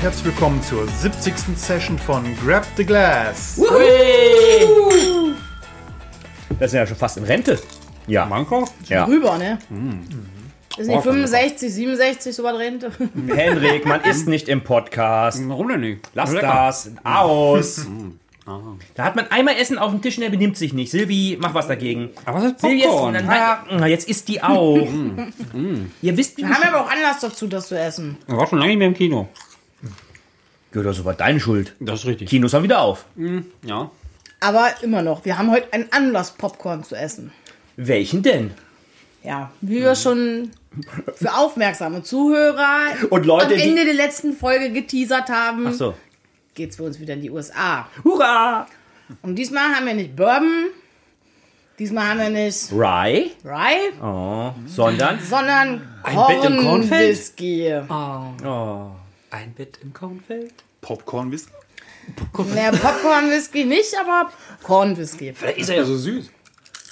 Und herzlich willkommen zur 70. Session von Grab the Glass. Das ist ja schon fast in Rente. Ja. Manko? ja. Rüber, ne? Hm. Ist nicht 65, 67 so was Rente? Henrik, man ist nicht im Podcast. Warum denn nicht? Lass Lecker. das. Aus. Da hat man einmal Essen auf dem Tisch und er benimmt sich nicht. Silvi, mach was dagegen. Aber was ist Silvi, jetzt, Popcorn? dann, na, jetzt isst die auch. Ihr wisst, wie Wir haben aber auch Anlass dazu, das zu essen. Er war schon lange nicht mehr im Kino. Ja, das war deine Schuld. Das ist richtig. Kinos haben wieder auf. Ja. Aber immer noch, wir haben heute einen Anlass, Popcorn zu essen. Welchen denn? Ja, wie wir schon für aufmerksame Zuhörer Und Leute, am die- Ende der letzten Folge geteasert haben, Ach so. geht's für uns wieder in die USA. Hurra! Und diesmal haben wir nicht Bourbon, diesmal haben wir nicht Rye, Rye, oh, sondern sondern Ein Bett im Kornfeld? Whisky. Ein Bett im Kornfeld? Popcorn, wisst Naja, Popcorn-Whisky nicht, aber Korn-Whisky. Vielleicht ist er ja so süß.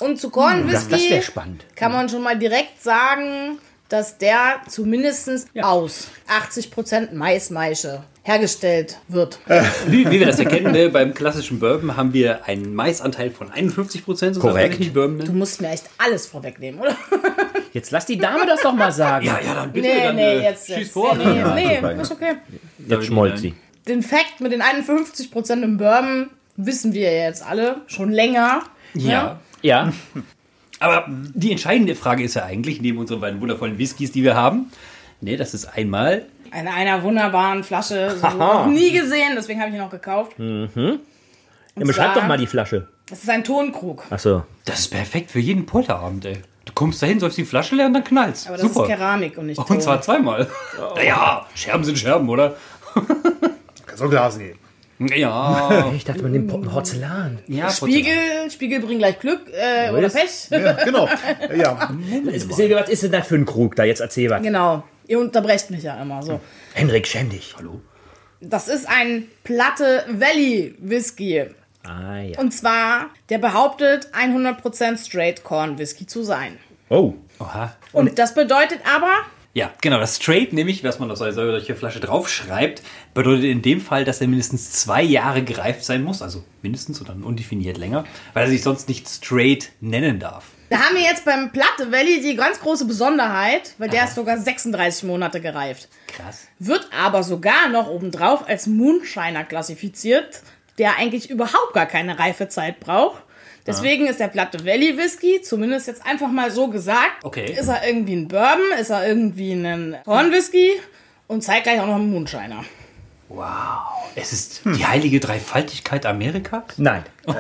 Und zu das, das wäre Korn-Whisky spannend. kann man schon mal direkt sagen, dass der zumindest aus 80% Maismaische hergestellt wird. Wie, wie wir das erkennen, ne, beim klassischen Bourbon haben wir einen Maisanteil von 51 Prozent. Korrekt. Nicht Bourbon, Du ne? musst mir echt alles vorwegnehmen, oder? Jetzt lass die Dame das doch mal sagen. Ja, ja, dann bitte. Nee, dann, nee, äh, jetzt. Schieß jetzt. vor. Nee, nee, nee ist okay. Jetzt schmollt sie. Den Fakt mit den 51% im Bourbon wissen wir jetzt alle schon länger. Ja. Ja. Aber die entscheidende Frage ist ja eigentlich, neben unseren beiden wundervollen Whiskys, die wir haben, ne, das ist einmal, In einer wunderbaren Flasche. So noch nie gesehen, deswegen habe ich ihn auch gekauft. Ja, Und beschreib zwar- doch mal die Flasche. Das ist ein Tonkrug. Ach so. das ist perfekt für jeden Polterabend, ey. Du kommst dahin, sollst die Flasche leeren, dann knallst. Aber das Super. ist Keramik und nicht Und Ton. zwar zweimal. Naja, Scherben sind Scherben, oder? Kannst auch Glas nehmen. Ja. Ich dachte, man nimmt Po- Porzellan. ja Spiegel, Spiegel bringen gleich Glück äh, oder. Pech. Ja, genau. Ja, Silvia, was ist denn das für ein Krug da? Jetzt erzähl was. genau. Ihr unterbrecht mich ja immer so. Henrik, schäm dich. Hallo. Das ist ein Platte Valley Whisky. Ah, ja. Und zwar, der behauptet 100% Straight Corn Whisky zu sein. Oh. Oha. Und das bedeutet aber, Ja, genau. Das Straight, nämlich, was man auf so solche Flasche draufschreibt, bedeutet in dem Fall, dass er mindestens zwei Jahre gereift sein muss. Also mindestens oder undefiniert länger, weil er sich sonst nicht Straight nennen darf. da haben wir jetzt beim Platte Valley die ganz große Besonderheit, weil der ist sogar 36 Monate gereift. Krass. Wird aber sogar noch obendrauf als Moonshiner klassifiziert, der eigentlich überhaupt gar keine Reifezeit braucht. Deswegen ist der Platte Valley Whisky, zumindest jetzt einfach mal so gesagt, Okay. ist er irgendwie ein Bourbon, ist er irgendwie ein Hornwhisky und zeitgleich auch noch ein Moonshiner. Wow. Es ist die heilige Dreifaltigkeit Amerikas? Nein. Hen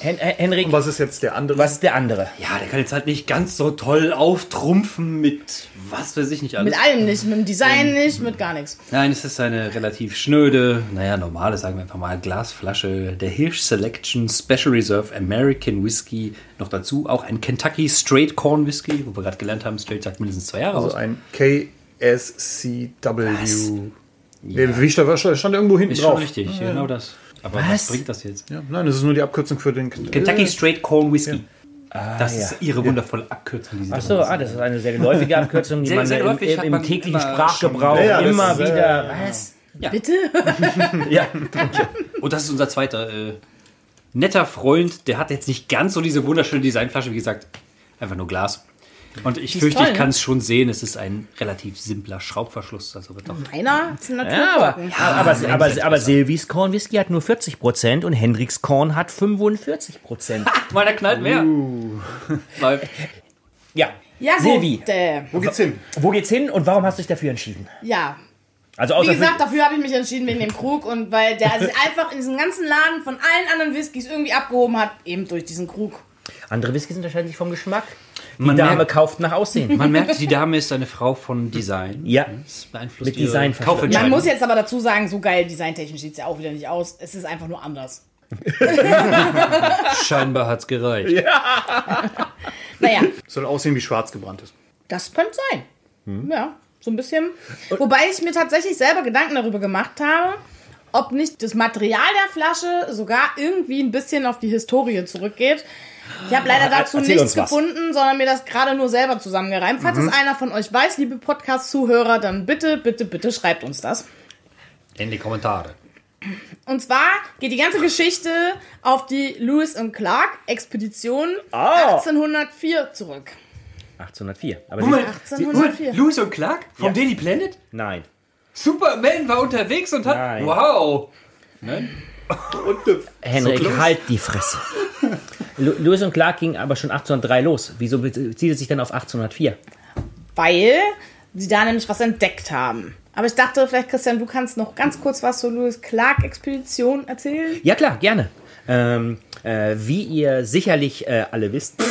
Hen Henrik, was ist jetzt der andere? was ist der andere? Ja, der kann jetzt halt nicht ganz so toll auftrumpfen mit was weiß ich nicht alles. Mit allem nicht, mit dem Design nicht, mit gar nichts. Nein, es ist eine relativ schnöde, naja, normale, sagen wir einfach mal, Glasflasche der Hirsch Selection Special Reserve American Whiskey. Noch dazu auch ein Kentucky Straight Corn Whisky, wo wir gerade gelernt haben, Straight sagt mindestens zwei Jahre Also aus. ein KSCW. Nee, wie stand, stand irgendwo hinten Ist schon drauf. richtig, genau das. Aber was? Was? bringt das jetzt? Ja, nein, das ist nur die Abkürzung für den Kentucky Straight Corn Whisky. das ist ja. ihre wundervolle Abkürzung. Die sie Ach da so, benutzen. ah, das ist eine sehr geläufige Abkürzung, die Sehr, man sehr im, häufig im, im man täglichen immer Sprachgebrauch Ja, ja, das immer ist, äh, wieder. Was? Bitte? Ja. Und das ist unser zweiter äh, netter Freund. Der hat jetzt nicht ganz so diese wunderschöne Designflasche, wie gesagt, einfach nur Glas. Und ich fürchte, toll, ich ne? kann es schon sehen. Es ist ein relativ simpler Schraubverschluss. Also wird doch Meiner ist ein Ja, aber, Naturkorken. aber, aber, aber Silvis Korn Whisky hat nur 40% und Hendriks Korn hat 45%. Meiner knallt mehr. Läuft. ja. Ja, gut. Silvi, Äh, Wo geht's hin? wo geht's hin und warum hast du dich dafür entschieden? ja, Also Wie gesagt, dafür habe ich mich entschieden wegen dem Krug und weil der sich einfach in diesem ganzen Laden von allen anderen Whiskys irgendwie abgehoben hat, eben durch diesen Krug. andere Whiskys unterscheiden sich vom Geschmack. Die Man Dame merkt- kauft nach Aussehen. Man merkt, die Dame ist eine Frau von Design. Ja. Das beeinflusst Mit Design Man muss jetzt aber dazu sagen, so geil designtechnisch sieht es ja auch wieder nicht aus. Es ist einfach nur anders. Scheinbar hat's gereicht. Naja, Soll aussehen wie schwarz gebrannt ist. das könnte sein. Ja, so ein bisschen. Wobei ich mir tatsächlich selber Gedanken darüber gemacht habe, ob nicht das Material der Flasche sogar irgendwie ein bisschen auf die Historie zurückgeht. Ich habe leider dazu Erzähl nichts was. gefunden, sondern mir das gerade nur selber zusammengereimt. Falls es einer von euch weiß, liebe Podcast-Zuhörer, dann bitte, bitte, bitte schreibt uns das. In die Kommentare. Und zwar geht die ganze Geschichte auf die Lewis und Clark Expedition Ah. 1804 zurück. 1804. Aber Moment, sie, die- 1804. Lewis und Clark vom Ja. Daily Planet? nein. Superman war unterwegs und hat. Nein. Wow! Henrik, halt die Fresse. Lewis und Clark ging aber schon 1803 los. Wieso bezieht es sich denn auf 1804? Weil sie da nämlich was entdeckt haben. Aber ich dachte, vielleicht, Christian, du kannst noch ganz kurz was zur Lewis Clark Expedition erzählen. Ja, klar, gerne. Ähm, äh, wie ihr sicherlich äh, alle wisst.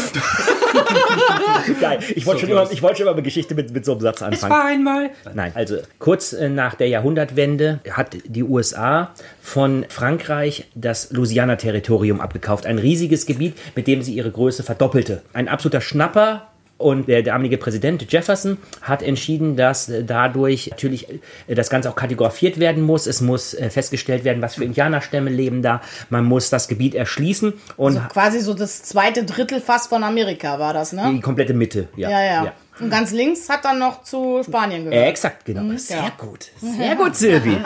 Geil. Ich wollte schon, immer- ich wollte schon immer eine Geschichte mit, mit so einem Satz anfangen. War einmal. Nein, also kurz äh, nach der Jahrhundertwende hat die USA von Frankreich das Louisiana-Territorium abgekauft. Ein riesiges Gebiet, mit dem sie ihre Größe verdoppelte. Ein absoluter Schnapper. Und der damalige Präsident Jefferson hat entschieden, dass dadurch natürlich äh, das Ganze auch kategorifiert werden muss. Es muss äh, festgestellt werden, was für Indianerstämme leben da. Man muss das Gebiet erschließen und Also quasi so das zweite Drittel fast von Amerika war das, ne? die komplette Mitte. Ja, Ja, ja. Und ganz links hat dann noch zu Spanien gehört. Äh, exakt, genau. Sehr ja. gut. Sehr gut, Silvi.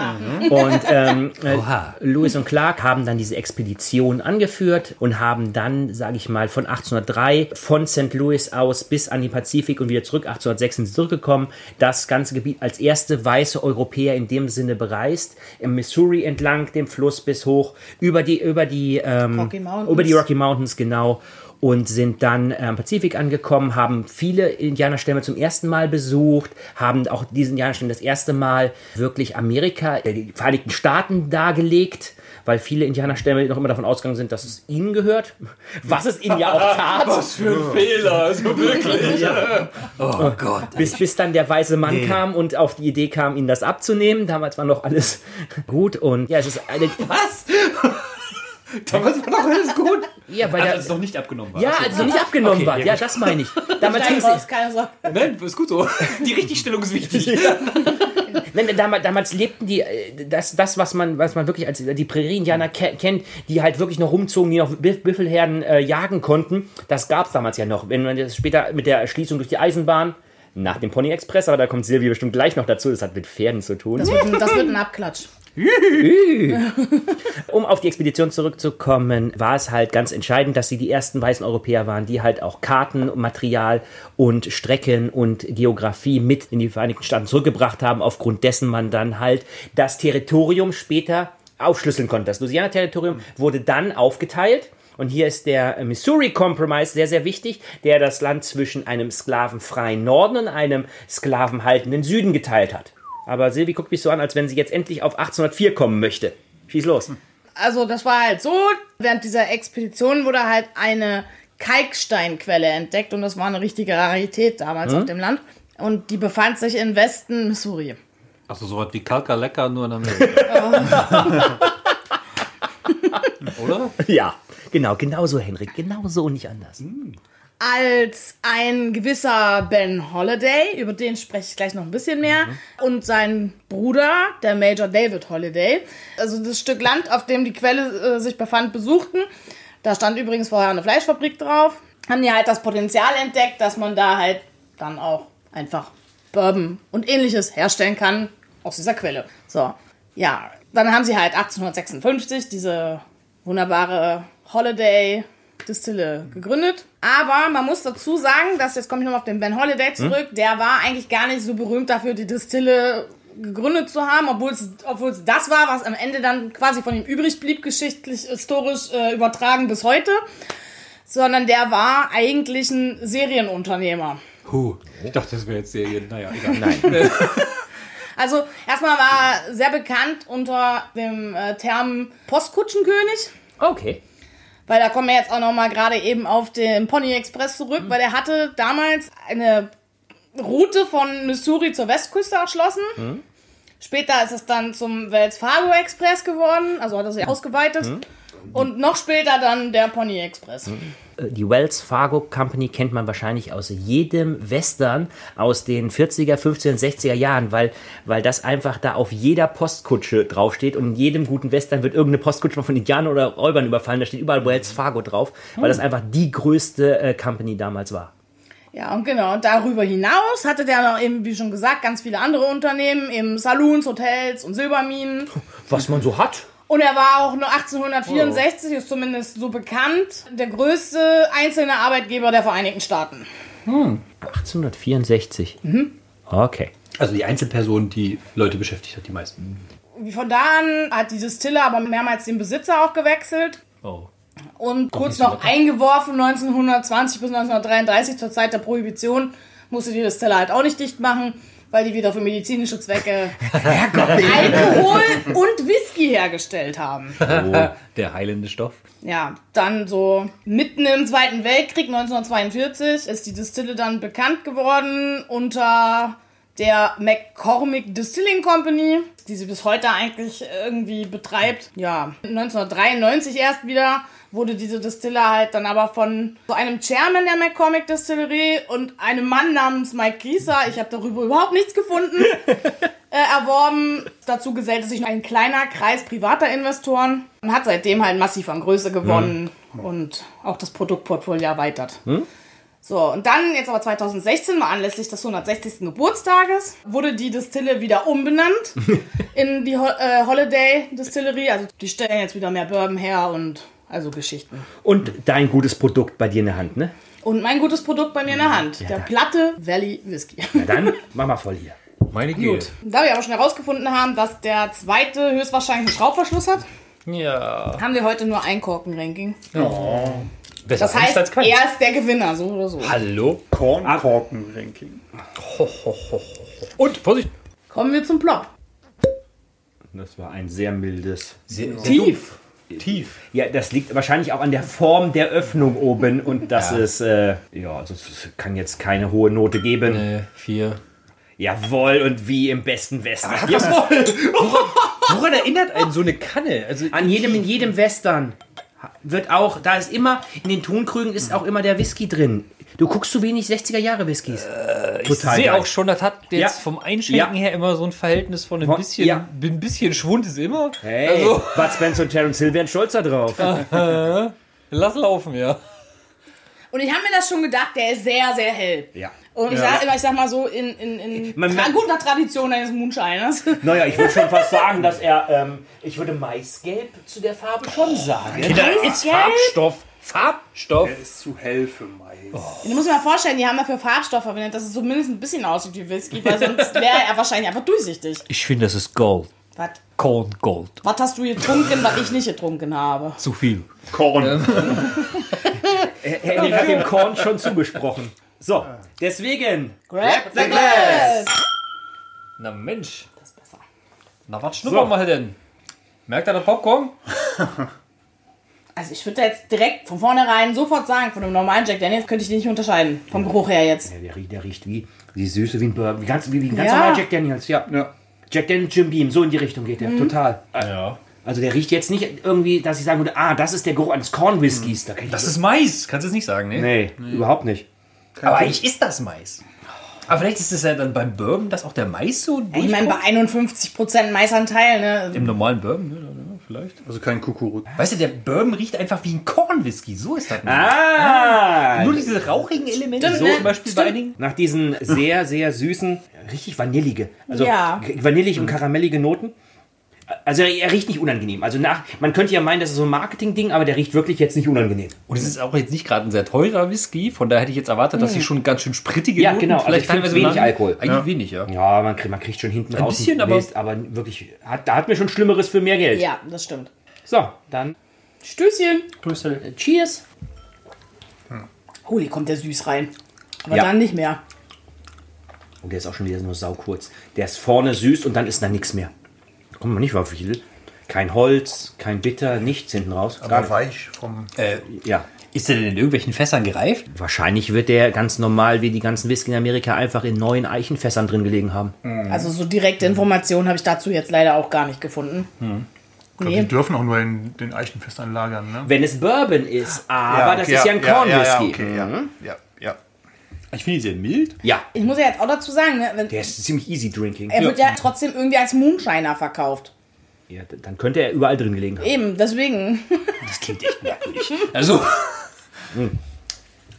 Und ähm, äh, Oha. Lewis und Clark haben dann diese Expedition angeführt und haben dann, sage ich mal, von 1803 von St. Louis aus bis an den Pazifik und wieder zurück. 1806 sind sie zurückgekommen. Das ganze Gebiet als erste weiße Europäer in dem Sinne bereist. Im Missouri entlang, dem Fluss bis hoch, über die, über die, ähm, Rocky Mountains. über die Rocky Mountains, genau. Und sind dann äh, am Pazifik angekommen, haben viele Indianerstämme zum ersten Mal besucht, haben auch diesen Indianerstämmen das erste Mal wirklich Amerika, äh, die Vereinigten Staaten dargelegt, weil viele Indianerstämme noch immer davon ausgegangen sind, dass es ihnen gehört. Was es ihnen ja auch tat. Was für ein Fehler, also wirklich. Oh Gott. Bis, bis dann der weiße Mann kam und auf die Idee kam, ihnen das abzunehmen. Damals war noch alles gut und ja, es ist eine. Was? Damals war doch alles gut. Ja, weil Also, der, als es noch nicht abgenommen war. ja, als es noch nicht abgenommen Okay, war. ja, Ja, das meine ich. Damals keine Sorge. Nein, ist gut so. Die Richtigstellung ist wichtig. Nein, damals, damals lebten die, äh, das, das was, man, was man wirklich als die Prärie-Indianer ke kennt, die halt wirklich noch rumzogen, die noch Biff Büffelherden äh, jagen konnten, das gab es damals ja noch. Wenn man das später mit der Erschließung durch die Eisenbahn, nach dem Pony Express, aber da kommt Silvia bestimmt gleich noch dazu, das hat mit Pferden zu tun. Das wird, ein, das wird ein Abklatsch. Um auf die Expedition zurückzukommen, war es halt ganz entscheidend, dass sie die ersten weißen Europäer waren, die halt auch Karten, Material und Strecken und Geografie mit in die Vereinigten Staaten zurückgebracht haben, aufgrund dessen man dann halt das Territorium später aufschlüsseln konnte. Das Louisiana-Territorium wurde dann aufgeteilt. Und hier ist der Missouri Compromise sehr, sehr wichtig, der das Land zwischen einem sklavenfreien Norden und einem sklavenhaltenden Süden geteilt hat. Aber Silvi guckt mich so an, als wenn sie jetzt endlich auf 1804 kommen möchte. Schieß los. Also das war halt so, während dieser Expedition wurde halt eine Kalksteinquelle entdeckt und das war eine richtige Rarität damals Mhm. auf dem Land. Und die befand sich im Westen Missouri. Achso, so was wie Kalkaleka, nur in Amerika. Oder? Ja, genau, genau so, Henrik. Genau so und nicht anders. Als ein gewisser Ben Holiday, über den spreche ich gleich noch ein bisschen mehr, und sein Bruder, der Major David Holiday, also das Stück Land, auf dem die Quelle äh, sich befand, besuchten. Da stand übrigens vorher eine Fleischfabrik drauf. Haben die halt das Potenzial entdeckt, dass man da halt dann auch einfach Bourbon und ähnliches herstellen kann aus dieser Quelle. So, ja, dann haben sie halt 1856 diese wunderbare Holiday Distille gegründet. Aber man muss dazu sagen, dass jetzt komme ich nochmal auf den Ben Holiday zurück, der war eigentlich gar nicht so berühmt dafür, die Distille gegründet zu haben, obwohl es obwohl es das war, was am Ende dann quasi von ihm übrig blieb, geschichtlich, historisch äh, übertragen bis heute. Sondern der war eigentlich ein Serienunternehmer. Huh. Ich dachte, das wäre jetzt Serien. Naja, egal. Nein. Also erstmal war er sehr bekannt unter dem äh, Term Postkutschenkönig. Okay. Weil da kommen wir jetzt auch noch mal gerade eben auf den Pony Express zurück, weil er hatte damals eine Route von Missouri zur Westküste erschlossen. Später ist es dann zum Wells Fargo Express geworden, also hat er sich ausgeweitet. Und noch später dann der Pony Express. Äh, Die Wells Fargo Company kennt man wahrscheinlich aus jedem Western aus den 40er, 50er, 60er Jahren, weil, weil das einfach da auf jeder Postkutsche draufsteht und in jedem guten Western wird irgendeine Postkutsche von Indianern oder Räubern überfallen. Da steht überall Wells Fargo drauf, weil das einfach die größte äh, Company damals war. Ja, und genau. Und darüber hinaus hatte der noch eben, wie schon gesagt, ganz viele andere Unternehmen, eben Saloons, Hotels und Silberminen. Was man so hat. Und er war auch nur 1864, ist zumindest so bekannt, der größte einzelne Arbeitgeber der Vereinigten Staaten. 1864. Okay. Also die Einzelperson, die Leute beschäftigt hat, die meisten. Von da an hat die Distille aber mehrmals den Besitzer auch gewechselt. Oh. Und kurz nicht so noch lecker. eingeworfen, 1920 bis 1933 zur Zeit der Prohibition, musste die Distille halt auch nicht dicht machen, weil die wieder für medizinische Zwecke Alkohol und Whisky hergestellt haben. Der heilende Stoff. Ja, dann so mitten im Zweiten Weltkrieg 1942 ist die Distille dann bekannt geworden unter der McCormick Distilling Company, die sie bis heute eigentlich irgendwie betreibt. Ja, 1993 erst wieder wurde diese Distille halt dann aber von so einem Chairman der McCormick Distillerie und einem Mann namens Mike Grieser, ich habe darüber überhaupt nichts gefunden, äh, erworben. Dazu gesellte sich noch ein kleiner Kreis privater Investoren und hat seitdem halt massiv an Größe gewonnen und auch das Produktportfolio erweitert. So, und dann, jetzt aber 2016, mal anlässlich des 160. Geburtstages, wurde die Distille wieder umbenannt in die Ho äh, Holiday Distillery. Also die stellen jetzt wieder mehr Bourbon her und also Geschichten. Und dein gutes Produkt bei dir in der Hand, ne? Und mein gutes Produkt bei mir in der Hand, der Platte Valley Whisky. Na dann, mach mal voll hier. Meine Gut. Da wir aber schon herausgefunden haben, dass der zweite höchstwahrscheinlich einen Schraubverschluss hat, Ja. haben wir heute nur ein Korkenranking. Besser Das heißt, er ist der Gewinner, so oder so. Hallo? Kornkorken-Ranking. Und, Vorsicht. Kommen wir zum Plop. Das war ein sehr mildes. Sehr, Tief. tief. Ja, das liegt wahrscheinlich auch an der Form der Öffnung oben und das Ja. ist, äh, ja, also es kann jetzt keine hohe Note geben. Äh, vier. Jawohl, und wie im besten Westen. Woran erinnert einen so eine Kanne? Also An jedem, in jedem Western wird auch, da ist immer, in den Tonkrügen ist auch immer der Whisky drin. Du guckst zu wenig 60er Jahre Whiskys. ich sehe auch schon, das hat jetzt Ja. vom Einschenken Ja. her immer so ein Verhältnis von ein bisschen, ja. ein bisschen Schwund ist immer. Hey, Also, Bud Spencer und Terence Hill wären stolz da drauf. lass laufen, ja. Und ich habe mir das schon gedacht, der ist sehr, sehr hell. Ja. Und ich sag immer, ich sag mal so, in, in, in Man- tra guter Tradition eines Moonshiners. Naja, ich würde schon fast sagen, dass er, ähm, ich würde Maisgelb zu der Farbe schon sagen. Da ist Farbstoff. Farbstoff. Der ist zu hell für Mais. Du musst dir mal vorstellen, die haben dafür Farbstoff verwendet, dass es zumindest ein bisschen aussieht wie Whisky, weil sonst wäre er wahrscheinlich einfach durchsichtig. Ich finde, das ist Gold. Was? Corn Gold. Was hast du getrunken, was ich nicht getrunken habe? Zu viel. Korn. Henry hat dem Korn schon zugesprochen. So, deswegen. Grab the glass! Na Mensch. Das ist besser. Na, was schnuppern wir denn? Merkt ihr das Popcorn? Also ich würde jetzt direkt von vornherein sofort sagen, von einem normalen Jack Daniels könnte ich den nicht unterscheiden. Vom Geruch her jetzt. Ja, der, riecht, der riecht wie die Süße wie ein Bourbon. Wie, ganz, wie, wie ein ganz Ja. normaler Jack Daniels, ja. Ja. Jack Daniels Jim Beam, so in die Richtung geht der. Total. Ja. Also der riecht jetzt nicht irgendwie, dass ich sagen würde, ah, das ist der Geruch eines Corn Whiskys. Da Das ist Mais. Kannst du es nicht sagen, ne? Nee, überhaupt nicht. Aber eigentlich ist das Mais. Aber vielleicht ist es ja dann beim Bourbon, dass auch der Mais so Ich meine, bei 51% Maisanteil, ne? Im normalen Bourbon, ne? ja, vielleicht. Also kein Kukuruz. Weißt du, der Bourbon riecht einfach wie ein Kornwhisky. So ist das. nicht. Ah! Nur diese rauchigen Elemente, Stimmt, so ne? zum Beispiel bei einigen. Nach diesen sehr, sehr süßen, richtig vanillige, also Ja. vanillig und karamellige Noten. Also er, er riecht nicht unangenehm. Also nach, man könnte ja meinen, das ist so ein Marketing-Ding, aber der riecht wirklich jetzt nicht unangenehm. Und es ist auch jetzt nicht gerade ein sehr teurer Whisky, von daher hätte ich jetzt erwartet, dass sie schon ganz schön sprittige Ja, Noten genau, also vielleicht ich find teilweise wenig. Alkohol. Eigentlich wenig, ja. Ja, man kriegt, man kriegt schon hinten raus. bisschen, einen aber- Mist, aber wirklich, hat, da hat mir schon Schlimmeres für mehr Geld. Ja, das stimmt. So, dann Stößchen. äh, Cheers. Holy, kommt der süß rein. Aber Ja. dann nicht mehr. Und der ist auch schon wieder nur saukurz. Der ist vorne süß und dann ist da nichts mehr. Kommt man nicht mal viel. Kein Holz, kein Bitter, nichts hinten raus. Gar Aber nicht. weich vom. Äh, Ja. ist der denn in irgendwelchen Fässern gereift? Wahrscheinlich wird der ganz normal wie die ganzen Whisky in Amerika einfach in neuen Eichenfässern drin gelegen haben. Also so direkte Informationen habe ich dazu jetzt leider auch gar nicht gefunden. Ich glaub, Nee. Die dürfen auch nur in den Eichenfässern lagern, ne? Wenn es Bourbon ist, aber das okay, ist ja ein ja, Corn ja, Whisky. ja, okay, ja, ja, ja. Ich finde die sehr mild. ja. Ich muss ja jetzt auch dazu sagen, ne, wenn, Der ist ziemlich easy drinking. er wird ja trotzdem irgendwie als Moonshiner verkauft. Ja, d- dann könnte er überall drin gelegen haben. Eben, deswegen. Das klingt echt merkwürdig. Also.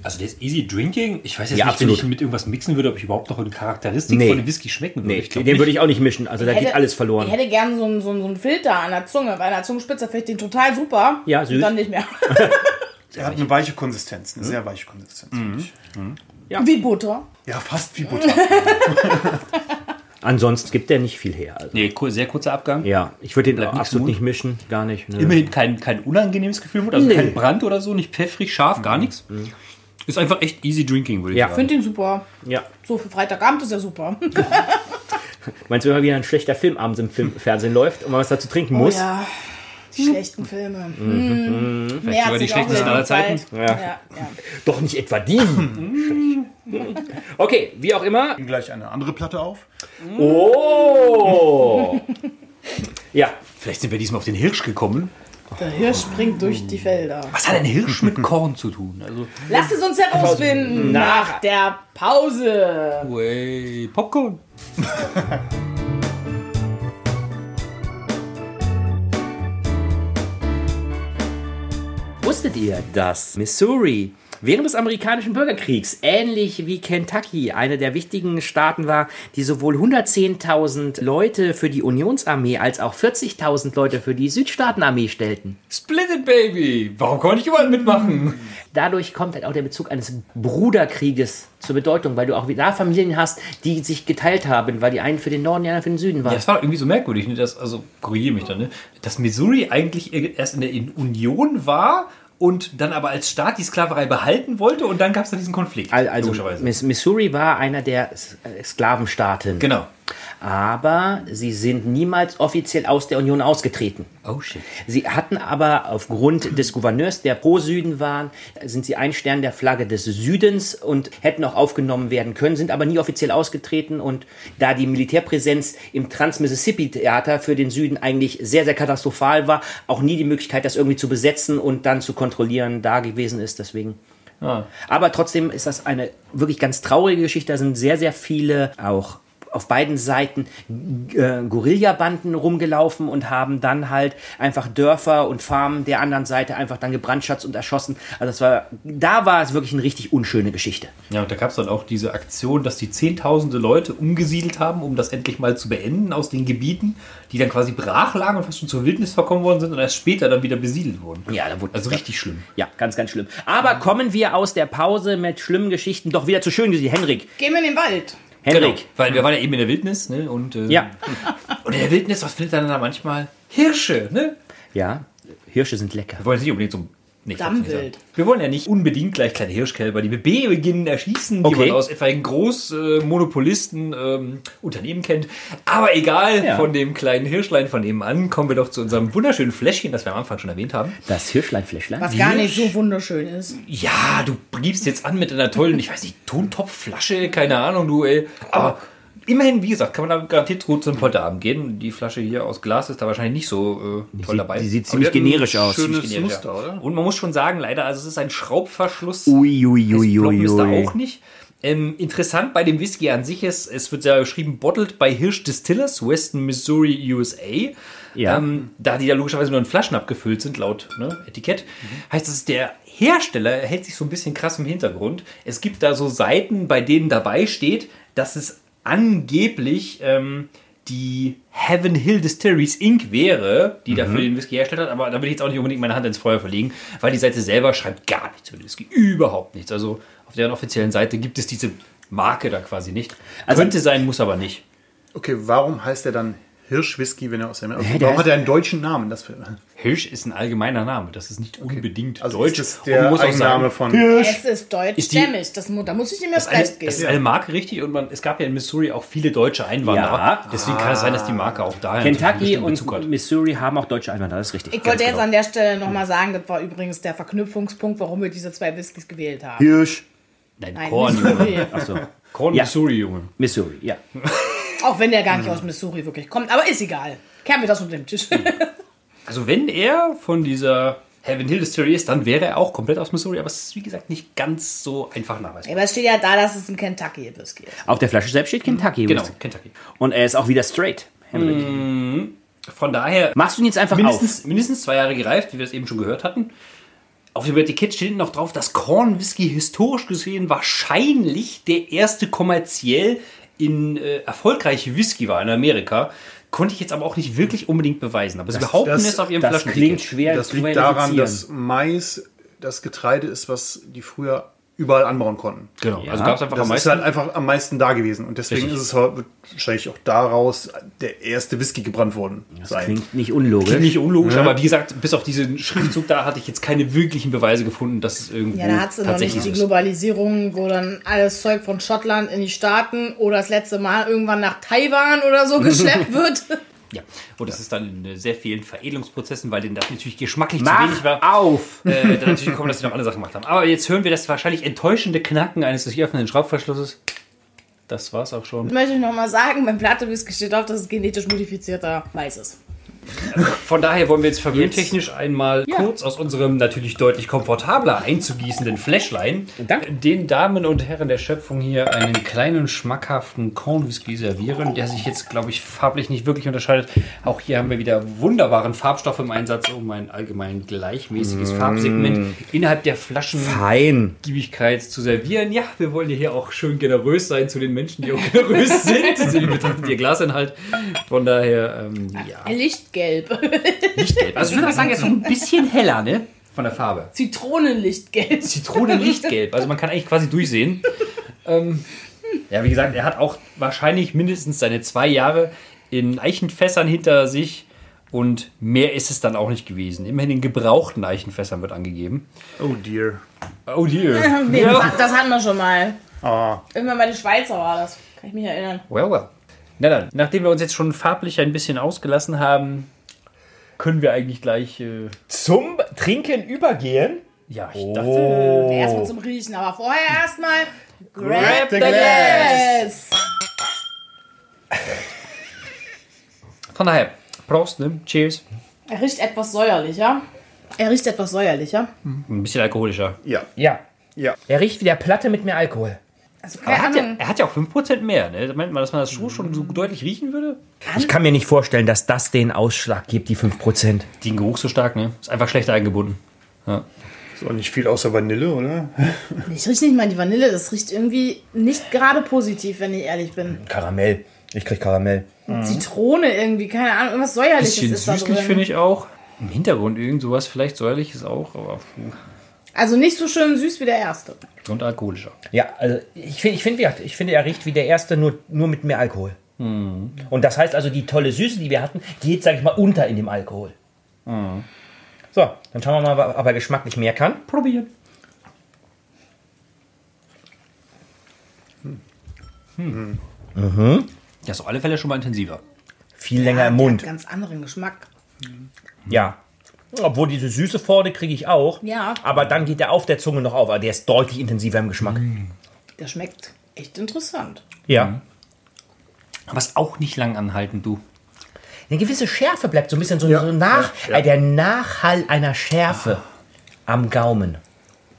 Also der ist easy drinking. Ich weiß jetzt Ja, nicht, absolut. wenn ich ihn mit irgendwas mixen würde, ob ich überhaupt noch eine Charakteristik Nee. von dem Whisky schmecken würde. Nee, ich glaub den nicht. würde ich auch nicht mischen. Also da geht alles verloren. Ich hätte gern so einen, so, einen, so einen Filter an der Zunge. Bei einer Zungenspitze finde ich den total super. Ja, süß. Und dann nicht mehr. Er hat eine weiche Konsistenz, eine sehr weiche Konsistenz. finde ich. Wie Butter. Ja, fast wie Butter. Ansonsten gibt der nicht viel her. Also. Nee, sehr kurzer Abgang. Ja, ich würde den Bleibt absolut nicht mischen. Gar nicht. Ne. Immerhin kein, kein unangenehmes Gefühl, also Nee. kein Brand oder so, nicht pfeffrig, scharf, gar nichts. Ist einfach echt easy drinking, würde ich Ja. sagen. Finde den super. Ja. So für Freitagabend ist er super. Meinst du, wenn mal wieder ein schlechter Film abends im Film Fernsehen läuft und man was dazu trinken muss? Oh ja. Die schlechten Filme. Mhm. Vielleicht sogar die schlechtesten aller Zeiten. Ja. Ja, ja. Doch nicht etwa die. Okay, wie auch immer. Gleich eine andere Platte auf. Oh! ja, Vielleicht sind wir diesmal auf den Hirsch gekommen. Der Hirsch springt durch die Felder. Was hat ein Hirsch mit Korn zu tun? Also, Lasst es uns herausfinden Nach- nach der Pause. way, Popcorn. Wusstet ihr, dass Missouri während des amerikanischen Bürgerkriegs ähnlich wie Kentucky eine der wichtigen Staaten war, die sowohl 110.000 Leute für die Unionsarmee als auch 40.000 Leute für die Südstaatenarmee stellten? Split it, baby. Warum kann ich überall mitmachen? Dadurch kommt halt auch der Bezug eines Bruderkrieges zur Bedeutung, weil du auch da Familien hast, die sich geteilt haben, weil die einen für den Norden, die anderen für den Süden waren. Ja, das war irgendwie so merkwürdig, ne? dass, also korrigiere mich dann, ne? dass Missouri eigentlich erst in der Union war und dann aber als Staat die Sklaverei behalten wollte und dann gab es da diesen Konflikt. Al- Also logischerweise. Miss- Missouri war einer der Sklavenstaaten. Genau. Aber sie sind niemals offiziell aus der Union ausgetreten. Oh shit. Sie hatten aber aufgrund des Gouverneurs, der pro Süden waren, sind sie ein Stern der Flagge des Südens und hätten auch aufgenommen werden können, sind aber nie offiziell ausgetreten und da die Militärpräsenz im Trans-Mississippi-Theater für den Süden eigentlich sehr, sehr katastrophal war, auch nie die Möglichkeit, das irgendwie zu besetzen und dann zu kontrollieren, da gewesen ist. Deswegen. Aber trotzdem ist das eine wirklich ganz traurige Geschichte. Da sind sehr, sehr viele auch auf beiden Seiten äh, Guerillabanden rumgelaufen und haben dann halt einfach Dörfer und Farmen der anderen Seite einfach dann gebrandschatzt und erschossen. Also das war, da war es wirklich eine richtig unschöne Geschichte. Ja, und da gab es dann auch diese Aktion, dass die zehntausende Leute umgesiedelt haben, um das endlich mal zu beenden aus den Gebieten, die dann quasi brach lagen und fast schon zur Wildnis verkommen worden sind und erst später dann wieder besiedelt wurden. Ja, da wurde Also richtig schlimm. Ja, ganz, ganz schlimm. Aber kommen wir aus der Pause mit schlimmen Geschichten doch wieder zu schön Geschichten. Henrik, Gehen wir in den Wald. Henrik. Genau, weil wir waren ja eben in der Wildnis, ne? Und, äh, Ja, und in der Wildnis, was findet man da manchmal? Hirsche, ne? ja, Hirsche sind lecker. Wir wollen jetzt nicht unbedingt so. Nicht Dammwild. Wir wollen ja nicht unbedingt gleich kleine Hirschkälber, die wir beginnen erschießen, die Okay. man aus etwaigen Großmonopolisten ähm, Unternehmen kennt. Aber egal, Ja. von dem kleinen Hirschlein von nebenan kommen wir doch zu unserem wunderschönen Fläschchen, das wir am Anfang schon erwähnt haben. Das Hirschlein-Fläschlein. Was gar nicht so wunderschön ist. Ja, du gibst jetzt an mit einer tollen, ich weiß nicht, Tontopfflasche, keine Ahnung, du, ey. Aber immerhin, wie gesagt, kann man da garantiert gut zum Polterabend gehen. Die Flasche hier aus Glas ist da wahrscheinlich nicht so äh, toll sieht- dabei. die sieht ziemlich die generisch aus. Schönes generisch, Muster, ja. oder? Und man muss schon sagen, leider, also es ist ein Schraubverschluss. Ui, ui, ui, ist da auch nicht. Ähm, interessant bei dem Whisky an sich ist, es wird ja geschrieben, bottled by Hirsch Distillers, Western Missouri, USA. Ja. Ähm, da die ja logischerweise nur in Flaschen abgefüllt sind, laut ne, Etikett, heißt es, der Hersteller hält sich so ein bisschen krass im Hintergrund. Es gibt da so Seiten, bei denen dabei steht, dass es angeblich ähm, die Heaven Hill Distilleries Inc. wäre, die dafür den Whisky hergestellt hat, aber da will ich jetzt auch nicht unbedingt meine Hand ins Feuer verlegen, weil die Seite selber schreibt gar nichts über den Whisky. Überhaupt nichts. Also auf deren offiziellen Seite gibt es diese Marke da quasi nicht. Also- Könnte sein, muss aber nicht. Okay, warum heißt er dann Hirschwhisky, wenn er aus der also, der Warum hat er einen deutschen Namen? Das für, Hirsch ist ein allgemeiner Name. Das ist nicht unbedingt also deutsch. ist das der man muss auch sagen, von Es ist mu- da muss ich ihm eine, recht das ist geben. eine Marke, richtig. Und man, es gab ja in Missouri auch viele deutsche Einwanderer. Ja. Deswegen kann es sein, dass die Marke auch daher Kentucky und hat. Missouri haben auch deutsche Einwanderer, das ist richtig. Ich wollte jetzt genau. an der Stelle nochmal sagen, das war übrigens der Verknüpfungspunkt, warum wir diese zwei Whiskys gewählt haben. Hirsch. Nein, Nein, Korn, Missouri. Junge. Achso. Korn, Ja. Missouri, Junge. Missouri, ja. Auch wenn der gar nicht aus Missouri wirklich kommt. Aber ist egal. Kehren wir das unter den Tisch. Also wenn er von dieser Heaven Hill Distillery ist, dann wäre er auch komplett aus Missouri, aber es ist wie gesagt nicht ganz so einfach nachweisbar. Aber es steht ja da, dass es ein Kentucky Whisky ist. Auf der Flasche selbst steht Kentucky. Genau, Whisky. Kentucky. Und er ist auch wieder straight. Henrik. Von daher Machst du ihn jetzt einfach mindestens, mindestens zwei Jahre gereift, wie wir es eben schon gehört hatten. Auf dem Etikett steht noch drauf, dass Corn Whisky historisch gesehen wahrscheinlich der erste kommerziell in äh, erfolgreiche Whisky war in Amerika. Konnte ich jetzt aber auch nicht wirklich unbedingt beweisen. Aber sie behaupten das- es auf ihrem auf? Das klingt schwer Das liegt daran, dass Mais das Getreide ist, was die früher überall anbauen konnten. Genau, Ja. also gab es einfach am Das ist meisten. halt einfach am meisten da gewesen. Und deswegen Richtig. ist es wahrscheinlich auch daraus der erste Whisky gebrannt worden. Das sein. klingt nicht unlogisch. Klingt nicht unlogisch, aber wie gesagt, bis auf diesen Schriftzug da hatte ich jetzt keine wirklichen Beweise gefunden, dass es irgendwo Ja, da hat sie noch nicht tatsächlich die. Globalisierung, wo dann alles Zeug von Schottland in die Staaten oder das letzte Mal irgendwann nach Taiwan oder so geschleppt wird. Ja, und das ist dann in äh, sehr vielen Veredelungsprozessen, weil denen das natürlich geschmacklich zu wenig Mach war. auf! Äh, dann natürlich gekommen, dass sie noch andere Sachen gemacht haben. Aber jetzt hören wir das wahrscheinlich enttäuschende Knacken eines sich öffnenden Schraubverschlusses. Das war's auch schon. Möchte ich nochmal sagen, beim Platte Whisky steht drauf, dass es genetisch modifizierter Mais ist. Von daher wollen wir jetzt verwöhntechnisch einmal kurz aus unserem natürlich deutlich komfortabler einzugießenden Fläschlein Danke. den Damen und Herren der Schöpfung hier einen kleinen, schmackhaften Corn Whisky servieren, der sich jetzt, glaube ich, farblich nicht wirklich unterscheidet. Auch hier haben wir wieder wunderbaren Farbstoff im Einsatz, um ein allgemein gleichmäßiges Farbsegment innerhalb der Flaschen Fein. Giebigkeit zu servieren. Ja, wir wollen ja hier auch schön generös sein zu den Menschen, die auch generös sind. Sie betrachtet ihr Glasinhalt. Von daher, ähm, ja, Lichtgelb. Lichtgelb. Also ich würde mal sagen, er ist noch ein bisschen heller, ne? Von der Farbe. Zitronenlichtgelb. Zitrone-Lichtgelb. Also man kann eigentlich quasi durchsehen. Ähm, ja, wie gesagt, er hat auch wahrscheinlich mindestens seine zwei Jahre in Eichenfässern hinter sich. Und mehr ist es dann auch nicht gewesen. Immerhin in gebrauchten Eichenfässern wird angegeben. Oh dear. Oh dear. Nee, das, hat- das hatten wir schon mal. Ah, Irgendwann bei den Schweizer war das. Kann ich mich erinnern. Well, well. Na dann, nachdem wir uns jetzt schon farblich ein bisschen ausgelassen haben, können wir eigentlich gleich. Äh, Zum Trinken übergehen? ja, ich Oh. dachte. Erstmal zum Riechen, aber vorher erstmal Grab the Yes. Von daher, Prost, ne? Cheers. Er riecht etwas säuerlicher. Er riecht etwas säuerlicher. Ein bisschen alkoholischer. ja. Ja. Ja. Er riecht wie der Platte mit mehr Alkohol. Also er keine hat, ja, er hat ja auch 5% mehr, ne? Meint man, dass man das schon, schon so deutlich riechen würde? Ich kann mir nicht vorstellen, dass das den Ausschlag gibt, die 5%. Den Geruch so stark, ne? Ist einfach schlecht eingebunden. Ist auch nicht viel außer Vanille, oder? Ich rieche nicht mal die Vanille. Das riecht irgendwie nicht gerade positiv, wenn ich ehrlich bin. Karamell. Ich krieg Karamell. Zitrone irgendwie, keine Ahnung. Irgendwas säuerliches Bisschen ist da süßlich drin. finde ich auch. Im Hintergrund irgend sowas, vielleicht säuerliches auch, aber puh. Also nicht so schön süß wie der erste. und alkoholischer. Ja, also ich finde, ich, find, wie gesagt, ich finde, er riecht wie der erste, nur, nur mit mehr Alkohol. Und das heißt also, die tolle Süße, die wir hatten, geht, sage ich mal, unter in dem Alkohol. So, dann schauen wir mal, ob er geschmacklich mehr kann. Probieren. Ja, ist auf alle Fälle schon mal intensiver. Viel länger im Mund. Hat ganz anderen Geschmack. Ja. Obwohl diese Süße vorne kriege ich auch. Ja. Aber dann geht der auf der Zunge noch auf. Aber der ist deutlich intensiver im Geschmack. Der schmeckt echt interessant. Ja. Aber ist auch nicht lang anhalten, du. Eine gewisse Schärfe bleibt so ein bisschen so, Ja, so nach, ja. Äh, der Nachhall einer Schärfe am Gaumen.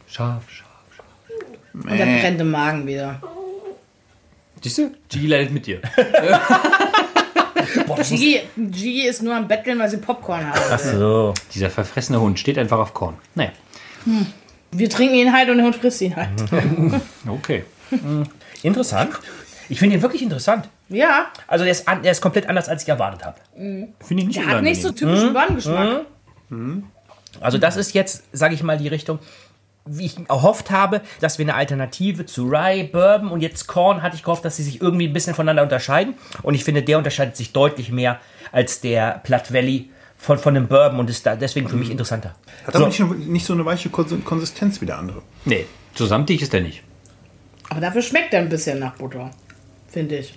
Scharf, scharf. Und der brennt im Magen wieder. Siehst du? Gigi leidet mit dir. Gigi, Gigi ist nur am Betteln, weil sie Popcorn haben. Ach so. Dieser verfressene Hund steht einfach auf Korn. Naja, Wir trinken ihn halt und der Hund frisst ihn halt. okay. Interessant. Ich finde ihn wirklich interessant. Ja, Also der ist, an, der ist komplett anders, als ich erwartet habe. Finde ich nicht der hat nicht so typischen Banngeschmack. Also das ist jetzt, sage ich mal, die Richtung, wie ich erhofft habe, dass wir eine Alternative zu Rye, Bourbon und jetzt Korn hatte ich gehofft, dass sie sich irgendwie ein bisschen voneinander unterscheiden. Und ich finde, der unterscheidet sich deutlich mehr als der Platte Valley von, von dem Bourbon und ist da deswegen für mich interessanter. Hat aber nicht, nicht so eine weiche Kons- Konsistenz wie der andere. Nee, zusammendicht ist der nicht. Aber dafür schmeckt er ein bisschen nach Butter, finde ich.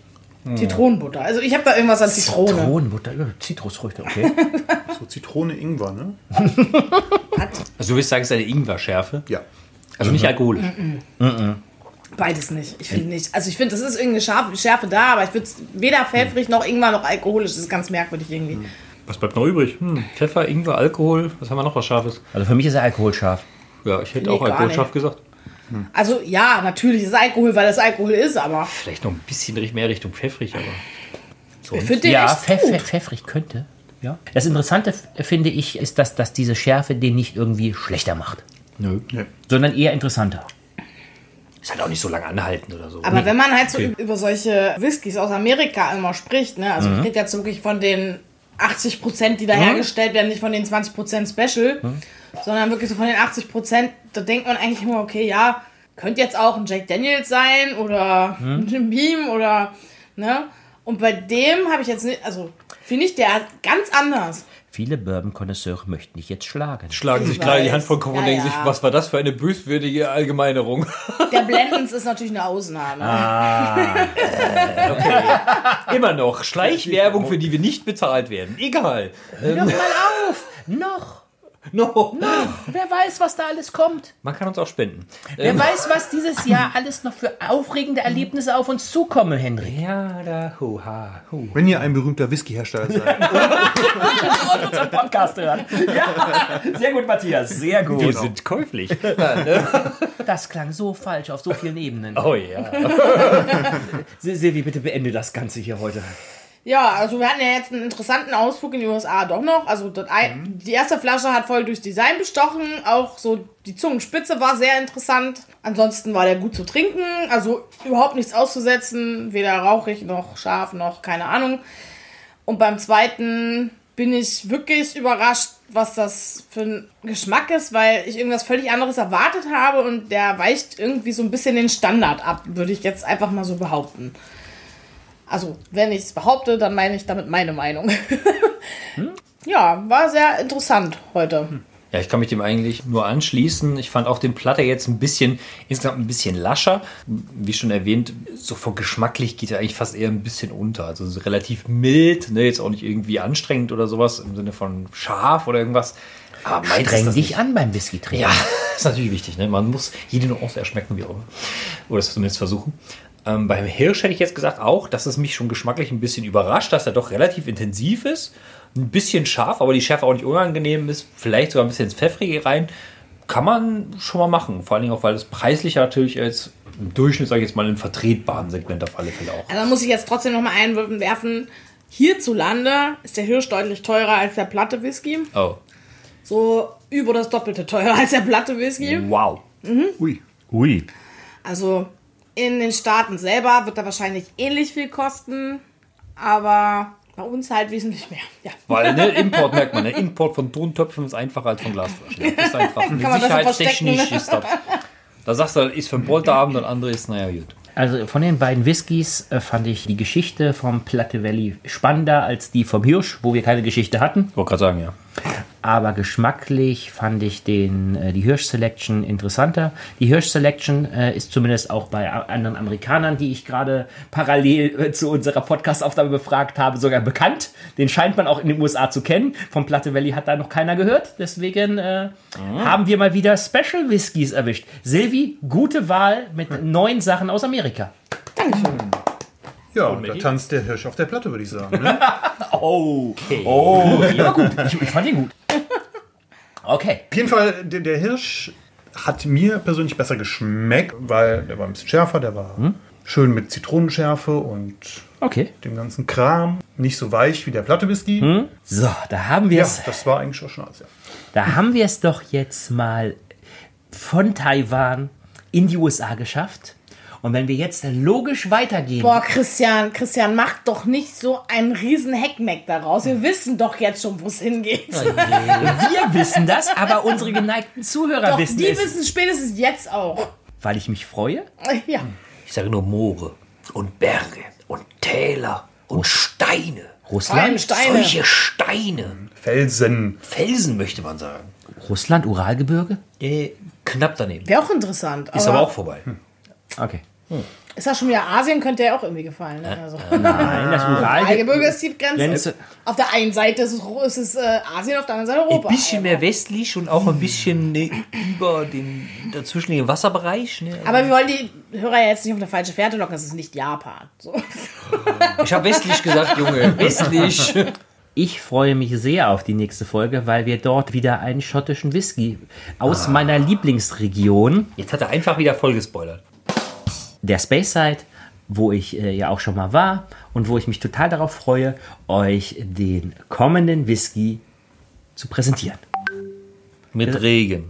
Zitronenbutter. Also ich habe da irgendwas an Zitrone. Zitronenbutter, ja, Zitrusfrüchte, okay. So Zitrone, Ingwer, ne? Also du willst sagen, es ist eine Ingwer-Schärfe? Ja. Also nicht alkoholisch. Beides nicht. Ich finde nicht. Also ich finde, es ist irgendeine Schärfe, Schärfe da, aber ich würde weder pfeffrig noch irgendwann noch alkoholisch. Das ist ganz merkwürdig irgendwie. Was bleibt noch übrig? Hm, Pfeffer, Ingwer, Alkohol. Was haben wir noch was Scharfes? Also für mich ist er alkoholscharf. Ja, ich hätte Nee, auch gar Alkohol nicht. scharf gesagt. Also ja, natürlich ist Alkohol, weil es Alkohol ist, aber Vielleicht noch ein bisschen mehr Richtung pfeffrig, aber. ich finde den ja, echt pfeff, gut. pfeff, pfeffrig könnte. Ja. Das Interessante finde ich, ist, dass, dass diese Schärfe den nicht irgendwie schlechter macht, Nö. sondern eher interessanter. Ist halt auch nicht so lange anhalten oder so. Aber wenn man halt so Okay. über solche Whiskys aus Amerika immer spricht, ne, also ich rede jetzt wirklich von den 80 Prozent, die da hergestellt werden, nicht von den 20 Prozent Special, sondern wirklich so von den 80 Prozent, da denkt man eigentlich immer, okay, ja, könnte jetzt auch ein Jack Daniels sein oder ein Jim Beam oder, ne, und bei dem habe ich jetzt nicht, also finde ich der ganz anders. Viele Bourbon-Konnoisseure möchten dich jetzt schlagen. Schlagen sich Ich gerade die. Hand vor den Kopf und Ja, denken ja. sich, was war das für eine böswürdige Allgemeinerung? Der Blendens ist natürlich eine Ausnahme. Immer noch. Schleichwerbung, für die wir nicht bezahlt werden. Egal. Hör doch mal auf! Noch! No. Wer weiß, was da alles kommt? Man kann uns auch spenden. Wer weiß, was dieses Jahr alles noch für aufregende Erlebnisse auf uns zukommen, Henry. Ja, da, huha, hu. Wenn ihr ein berühmter Whiskyhersteller seid. Und unseren Podcast hören. Ja, sehr gut, Matthias. Sehr gut. Wir sind käuflich. Das klang so falsch auf so vielen Ebenen. Oh ja. Sil- Silvi, bitte beende das Ganze hier heute. Ja, also wir hatten ja jetzt einen interessanten Ausflug in die USA doch noch. Also ein, die erste Flasche hat voll durchs Design bestochen. Auch so die Zungenspitze war sehr interessant. Ansonsten war der gut zu trinken. Also überhaupt nichts auszusetzen. Weder rauchig noch scharf noch keine Ahnung. Und beim zweiten bin ich wirklich überrascht, was das für ein Geschmack ist, weil ich irgendwas völlig anderes erwartet habe und der weicht irgendwie so ein bisschen den Standard ab, würde ich jetzt einfach mal so behaupten. Also, wenn ich es behaupte, dann meine ich damit meine Meinung. Ja, war sehr interessant heute. Ja, ich kann mich dem eigentlich nur anschließen. Ich fand auch den Platte jetzt ein bisschen, insgesamt ein bisschen lascher. Wie schon erwähnt, so von geschmacklich geht er eigentlich fast eher ein bisschen unter. Also so relativ mild, ne, jetzt auch nicht irgendwie anstrengend oder sowas im Sinne von scharf oder irgendwas. Aber Streng dich nicht. an beim Whisky trinken. Ja, ist natürlich wichtig. Ne? Man muss jede Nuance erschmecken, wie auch immer. Oder das zumindest versuchen. Ähm, beim Hirsch hätte ich jetzt gesagt auch, dass es mich schon geschmacklich ein bisschen überrascht, dass er doch relativ intensiv ist. Ein bisschen scharf, aber die Schärfe auch nicht unangenehm ist. Vielleicht sogar ein bisschen ins Pfeffrige rein. Kann man schon mal machen. Vor allen Dingen auch, weil es preislich natürlich jetzt im Durchschnitt, sage ich jetzt mal, im vertretbaren Segment auf alle Fälle auch. Also muss ich jetzt trotzdem noch mal einwürfen werfen. Hierzulande ist der Hirsch deutlich teurer als der Platte Whisky. Oh, So über das Doppelte teurer als der Platte Whisky. wow. Ui. Ui. Also in den Staaten selber wird er wahrscheinlich ähnlich viel kosten, aber bei uns halt wesentlich mehr. Ja. Weil, ne, Import merkt man, ne? Import von Tontöpfen ist einfacher als von Glasflaschen. Das ist einfach man sicherheitstechnisch ist das. Da sagst du, ist für einen Polterabend und andere ist, naja, gut. Also von den beiden Whiskys äh, fand ich die Geschichte vom Platte Valley spannender als die vom Hirsch, wo wir keine Geschichte hatten. Wollte gerade sagen, ja. Aber geschmacklich fand ich den, äh, die Hirsch Selection interessanter. Die Hirsch Selection äh, ist zumindest auch bei anderen Amerikanern, die ich gerade parallel äh, zu unserer Podcast-Aufnahme befragt habe, sogar bekannt. Den scheint man auch in den USA zu kennen. Vom Platte Valley hat da noch keiner gehört. Deswegen äh, haben wir mal wieder Special Whiskys erwischt. Silvi, gute Wahl mit neun Sachen aus Amerika. Ja, und da tanzt der Hirsch auf der Platte, würde ich sagen. Ne? Oh, oh, ja gut. Ich, ich fand ihn gut. Okay. Auf jeden Fall, der, der Hirsch hat mir persönlich besser geschmeckt, weil der war ein bisschen schärfer, der war schön mit Zitronenschärfe und Okay. dem ganzen Kram. Nicht so weich wie der Platte Whisky. So, da haben wir Ja, es. das war eigentlich auch schon alles. Ja. Da haben wir es doch jetzt mal von Taiwan in die USA geschafft. Und wenn wir jetzt logisch weitergehen, Boah, Christian, Christian, mach doch nicht so einen riesen Heckmeck daraus. Wir wissen doch jetzt schon, wo es hingeht. wir wissen das, aber unsere geneigten Zuhörer Doch, wissen die es. wissen spätestens jetzt auch. Weil ich mich freue. Ja. Ich sage nur Moore und Berge und Täler und Steine. Russland, Steine. Solche Steine. Felsen. Felsen möchte man sagen. Russland, Uralgebirge? Äh, knapp daneben. Wäre auch interessant. Ist aber auch vorbei. Okay. Ist das schon wieder Asien, könnte ja auch irgendwie gefallen. Ne? Also, Nein, das Uralgebirge. Eigebürger ist die Grenze. Grenze. Auf der einen Seite ist es, ist es äh, Asien, auf der anderen Seite Ein Europa. bisschen mehr westlich und auch ein bisschen ne, über den dazwischen den Wasserbereich. Ne? Aber wir wollen die Hörer jetzt nicht auf eine falsche Fährte locken, das ist nicht Japan. So. ich habe westlich gesagt, Junge. Westlich. Ich freue mich sehr auf die nächste Folge, weil wir dort wieder einen schottischen Whisky aus meiner Lieblingsregion, Jetzt hat er einfach wieder voll gespoilert. Der Speyside, wo ich äh, ja auch schon mal war und wo ich mich total darauf freue, euch den kommenden Whisky zu präsentieren. Mit Regen.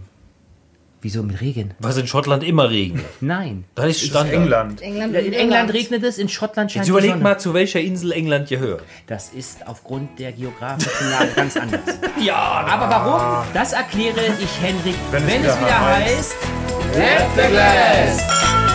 Wieso mit Regen? Was in Schottland immer regnet. Nein. Das ist Standard. England. England In England regnet es, in Schottland scheint Jetzt die überleg Sonne. mal, zu welcher Insel England gehört. Das ist aufgrund der geografischen Lage ganz anders. Ja, Aber warum? Das erkläre ich Henrik, wenn, Wenn es es wieder wieder heißt- heißt. Let the Glass!